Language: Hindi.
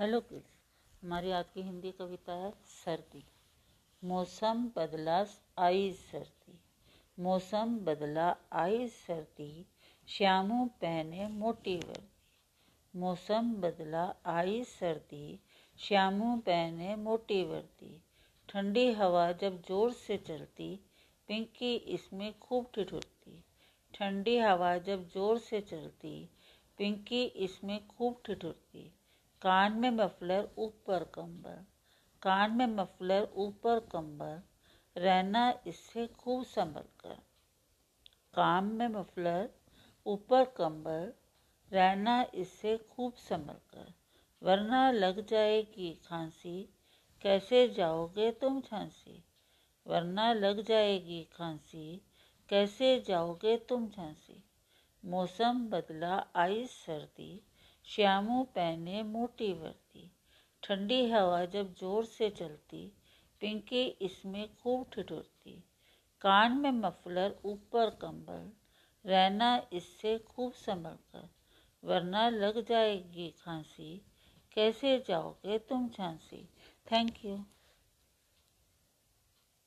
हेलो किड्स, हमारी आज की हिंदी कविता है सर्दी। मौसम बदला आई सर्दी। मौसम बदला आई सर्दी, श्यामू पहने मोटी वर्दी। मौसम बदला आई सर्दी, श्यामू पहने मोटी वर्दी। ठंडी हवा जब ज़ोर से चलती, पिंकी इसमें खूब ठिठुरती। ठंडी हवा जब ज़ोर से चलती, पिंकी इसमें खूब ठिठुरती। कान में मफलर, ऊपर कंबल कान में मफलर, ऊपर कंबल रहना इससे खूब संभल कर। कान में मफलर, ऊपर कंबल रहना इससे खूब संभल कर। वरना लग जाएगी खांसी। कैसे जाओगे तुम झांसी? वरना लग जाएगी खांसी। कैसे जाओगे तुम झांसी? मौसम बदला आई सर्दी। श्यामू पहने मोटी वर्दी, ठंडी हवा जब ज़ोर से चलती, पिंकी इसमें खूब ठिठुरती। कान में मफलर ऊपर कंबल, रहना इससे खूब संभल कर वरना लग जाएगी खांसी। कैसे जाओगे तुम झांसी? Thank you